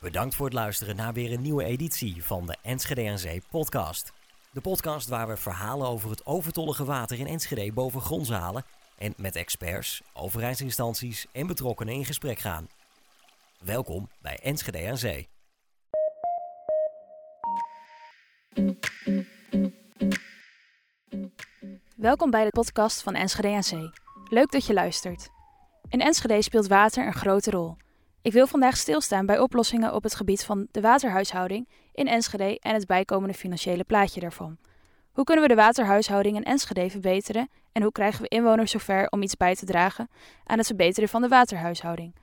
Bedankt voor het luisteren naar weer een nieuwe editie van de Enschede aan Zee podcast. De podcast waar we verhalen over het overtollige water in Enschede boven grond halen en met experts, overheidsinstanties en betrokkenen in gesprek gaan. Welkom bij Enschede aan Zee. Welkom bij de podcast van Enschede aan Zee. Leuk dat je luistert. In Enschede speelt water een grote rol. Ik wil vandaag stilstaan bij oplossingen op het gebied van de waterhuishouding in Enschede en het bijkomende financiële plaatje daarvan. Hoe kunnen we de waterhuishouding in Enschede verbeteren en hoe krijgen we inwoners zover om iets bij te dragen aan het verbeteren van de waterhuishouding?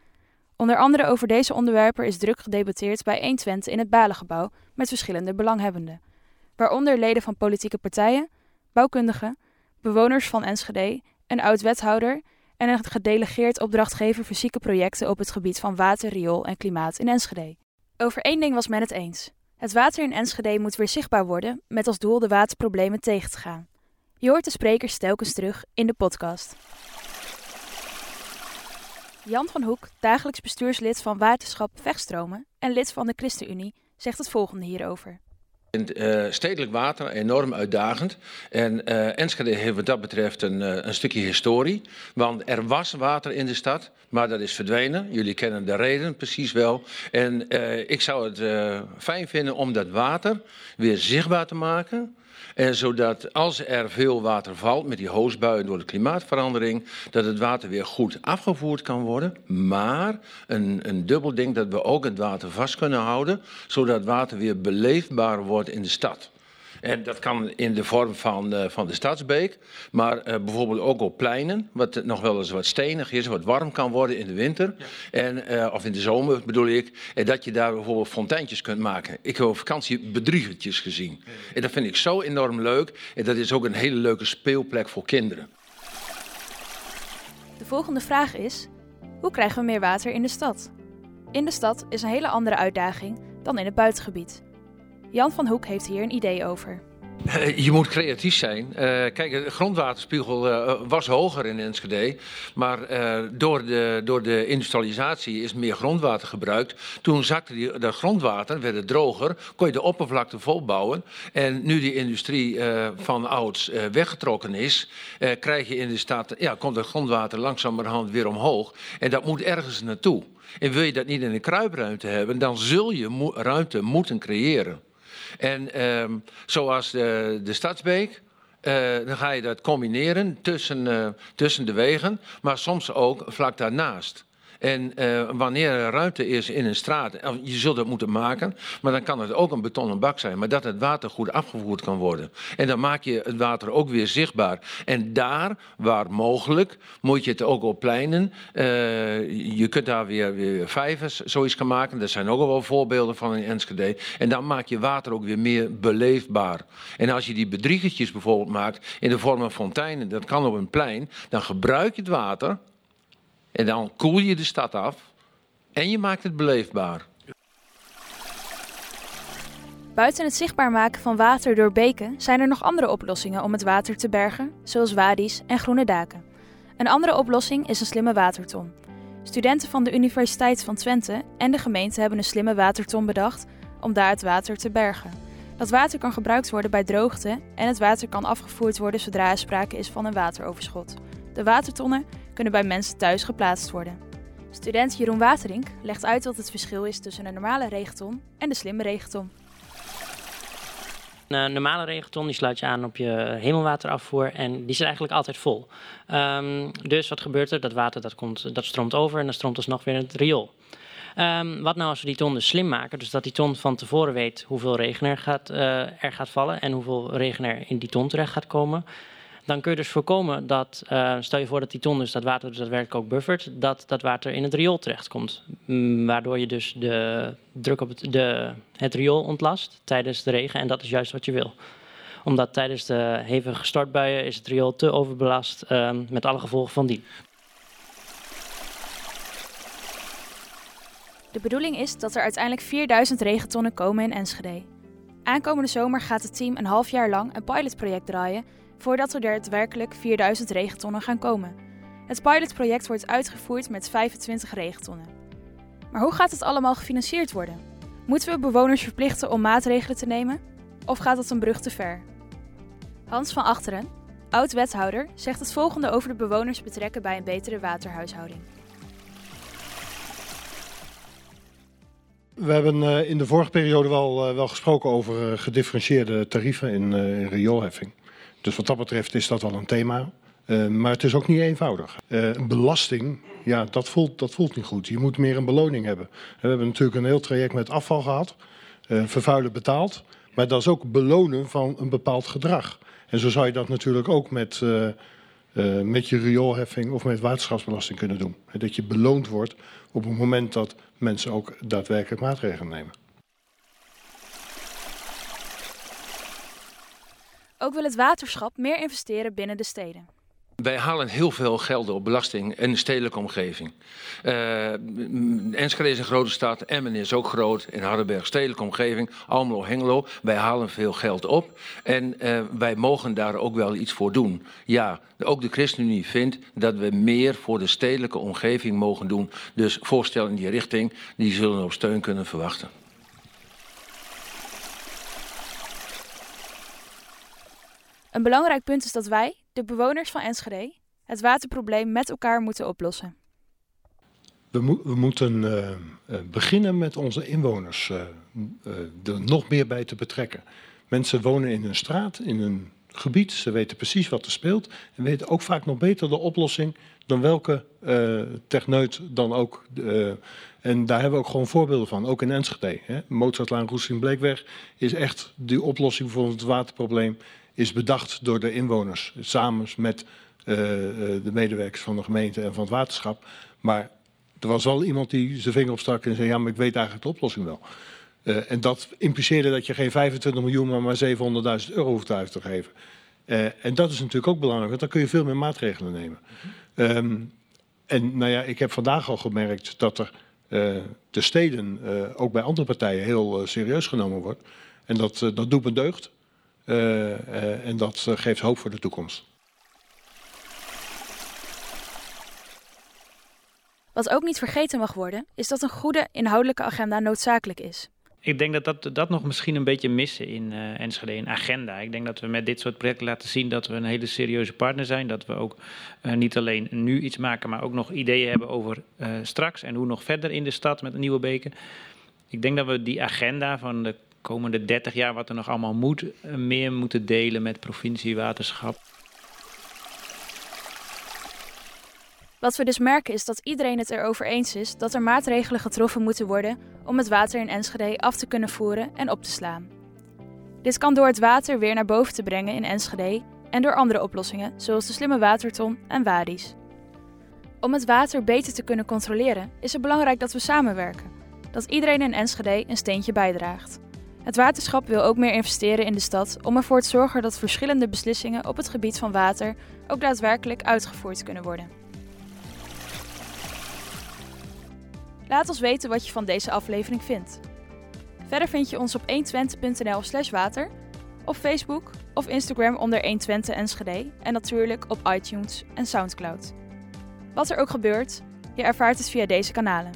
Onder andere over deze onderwerpen is druk gedebatteerd bij 1 Twente in het Balengebouw met verschillende belanghebbenden, waaronder leden van politieke partijen, bouwkundigen, bewoners van Enschede, een oud-wethouder en een gedelegeerd opdrachtgever fysieke projecten op het gebied van water, riool en klimaat in Enschede. Over één ding was men het eens. Het water in Enschede moet weer zichtbaar worden met als doel de waterproblemen tegen te gaan. Je hoort de sprekers telkens terug in de podcast. Jan van Hoek, dagelijks bestuurslid van Waterschap Vechtstromen en lid van de ChristenUnie, zegt het volgende hierover. Uh, stedelijk water enorm uitdagend. En uh, Enschede heeft wat dat betreft een, uh, een, stukje historie. Want er was water in de stad, maar dat is verdwenen. Jullie kennen de reden precies wel. En ik zou het fijn vinden om dat water weer zichtbaar te maken. En zodat als er veel water valt met die hoosbuien door de klimaatverandering, dat het water weer goed afgevoerd kan worden. Maar een, een dubbel ding dat we ook het water vast kunnen houden, zodat water weer beleefbaar wordt in de stad. En dat kan in de vorm van, uh, van de stadsbeek, maar uh, bijvoorbeeld ook op pleinen, wat nog wel eens wat stenig is, wat warm kan worden in de winter, ja. en, uh, of in de zomer bedoel ik, en dat je daar bijvoorbeeld fonteintjes kunt maken. Ik heb op vakantie bedriegertjes gezien. Ja. En dat vind ik zo enorm leuk en dat is ook een hele leuke speelplek voor kinderen. De volgende vraag is, hoe krijgen we meer water in de stad? In de stad is een hele andere uitdaging dan in het buitengebied. Jan van Hoek heeft hier een idee over. Je moet creatief zijn. Uh, kijk, de grondwaterspiegel uh, was hoger in Enschede. Maar door, de, door de industrialisatie is meer grondwater gebruikt. Toen zakte de grondwater, werd het droger, kon je de oppervlakte volbouwen. En nu die industrie van ouds weggetrokken is, krijg je in de stad, ja, komt het grondwater langzamerhand weer omhoog. En dat moet ergens naartoe. En wil je dat niet in een kruipruimte hebben, dan zul je ruimte moeten creëren. En um, zoals de, de Stadsbeek, uh, dan ga je dat combineren tussen, uh, tussen de wegen, maar soms ook vlak daarnaast. En uh, wanneer er ruimte is in een straat, je zult het moeten maken, maar dan kan het ook een betonnen bak zijn, maar dat het water goed afgevoerd kan worden. En dan maak je het water ook weer zichtbaar. En daar, waar mogelijk, moet je het ook op pleinen. Uh, je kunt daar weer, weer vijvers zoiets gaan maken. Er zijn ook al wel voorbeelden van in Enschede. En dan maak je water ook weer meer beleefbaar. En als je die bedriegertjes bijvoorbeeld maakt in de vorm van fonteinen, dat kan op een plein, dan gebruik je het water en dan koel je de stad af en je maakt het beleefbaar. Buiten het zichtbaar maken van water door beken zijn er nog andere oplossingen om het water te bergen, zoals wadi's en groene daken. Een andere oplossing is een slimme waterton. Studenten van de Universiteit van Twente en de gemeente hebben een slimme waterton bedacht om daar het water te bergen. Dat water kan gebruikt worden bij droogte en het water kan afgevoerd worden zodra er sprake is van een wateroverschot. De watertonnen kunnen bij mensen thuis geplaatst worden. Student Jeroen Waterink legt uit wat het verschil is tussen een normale regenton en de slimme regenton. Een normale regenton die sluit je aan op je hemelwaterafvoer en die zit eigenlijk altijd vol. Um, dus wat gebeurt er? Dat water dat komt, dat stroomt over en dan stroomt alsnog weer in het riool. Um, wat nou als we die ton dus slim maken? Dus dat die ton van tevoren weet hoeveel regen er gaat, uh, er gaat vallen en hoeveel regen er in die ton terecht gaat komen dan kun je dus voorkomen dat, uh, stel je voor dat die ton dus dat water dus daadwerkelijk ook buffert, dat dat water in het riool terechtkomt. Mm, waardoor je dus de druk op het, de, het riool ontlast tijdens de regen en dat is juist wat je wil omdat tijdens de hevige stortbuien is het riool te overbelast uh, met alle gevolgen van die. De bedoeling is dat er uiteindelijk 4000 regentonnen komen in Enschede. Aankomende zomer gaat het team een half jaar lang een pilotproject draaien voordat er daadwerkelijk 4000 regentonnen gaan komen. Het pilotproject wordt uitgevoerd met 25 regentonnen. Maar hoe gaat het allemaal gefinancierd worden? Moeten we bewoners verplichten om maatregelen te nemen? Of gaat dat een brug te ver? Hans van Achteren, oud-wethouder, zegt het volgende over de bewoners betrekken bij een betere waterhuishouding. We hebben eh, in de vorige periode wel, eh, wel gesproken over eh, gedifferentieerde tarieven in, in rioolheffing. Dus wat dat betreft is dat wel een thema. maar het is ook niet eenvoudig. een belasting, ja, dat voelt, dat voelt niet goed. Je moet meer een beloning hebben. We hebben natuurlijk een heel traject met afval gehad. vervuilen betaald. Maar dat is ook belonen van een bepaald gedrag. En zo zou je dat natuurlijk ook met, met je rioolheffing of met waterschapsbelasting kunnen doen. Dat je beloond wordt op het moment dat mensen ook daadwerkelijk maatregelen nemen. Ook wil het waterschap meer investeren binnen de steden. Wij halen heel veel geld op belasting in de stedelijke omgeving. Uh, Enschede is een grote stad, Emmen is ook groot, in Hardenberg stedelijke omgeving, Almelo, Hengelo. Wij halen veel geld op en uh, wij mogen daar ook wel iets voor doen. Ja, ook de ChristenUnie vindt dat we meer voor de stedelijke omgeving mogen doen. Dus voorstellen in die richting, die zullen op steun kunnen verwachten. Een belangrijk punt is dat wij, de bewoners van Enschede, het waterprobleem met elkaar moeten oplossen. We, mo we moeten uh, beginnen met onze inwoners uh, er nog meer bij te betrekken. Mensen wonen in een straat, in een gebied, ze weten precies wat er speelt en weten ook vaak nog beter de oplossing dan welke techneut dan ook. en daar hebben we ook gewoon voorbeelden van, ook in Enschede. Mozartlaan, Roesing, Bleekweg is echt de oplossing voor het waterprobleem is bedacht door de inwoners. Samen met uh, de medewerkers van de gemeente en van het waterschap. Maar er was wel iemand die zijn vinger opstak en zei: Ja, maar ik weet eigenlijk de oplossing wel. Uh, en dat impliceerde dat je geen 25 miljoen, maar maar 700.000 euro hoeft uit te geven. Uh, en dat is natuurlijk ook belangrijk, want dan kun je veel meer maatregelen nemen. Um, en nou ja, ik heb vandaag al gemerkt dat er de steden ook bij andere partijen heel serieus genomen wordt. En dat, dat doet me deugd. Uh, uh, en dat uh, geeft hoop voor de toekomst. Wat ook niet vergeten mag worden, is dat een goede inhoudelijke agenda noodzakelijk is. Ik denk dat dat, dat nog misschien een beetje missen in uh, Enschede, een agenda. Ik denk dat we met dit soort projecten laten zien dat we een hele serieuze partner zijn. Dat we ook uh, niet alleen nu iets maken, maar ook nog ideeën hebben over uh, straks en hoe nog verder in de stad met een nieuwe beken. Ik denk dat we die agenda van de komende 30 jaar wat er nog allemaal moet, eh, meer moeten delen met provincie, waterschap. Wat we dus merken is dat iedereen het erover eens is dat er maatregelen getroffen moeten worden om het water in Enschede af te kunnen voeren en op te slaan. Dit kan door het water weer naar boven te brengen in Enschede en door andere oplossingen, zoals de slimme waterton en wadis. Om het water beter te kunnen controleren is het belangrijk dat we samenwerken, dat iedereen in Enschede een steentje bijdraagt. Het waterschap wil ook meer investeren in de stad om ervoor te zorgen dat verschillende beslissingen op het gebied van water ook daadwerkelijk uitgevoerd kunnen worden. Laat ons weten wat je van deze aflevering vindt. Verder vind je ons op 120.nl/slash water, op Facebook of Instagram onder 120 Enschede en natuurlijk op iTunes en Soundcloud. Wat er ook gebeurt, je ervaart het via deze kanalen.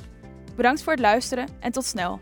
Bedankt voor het luisteren en tot snel!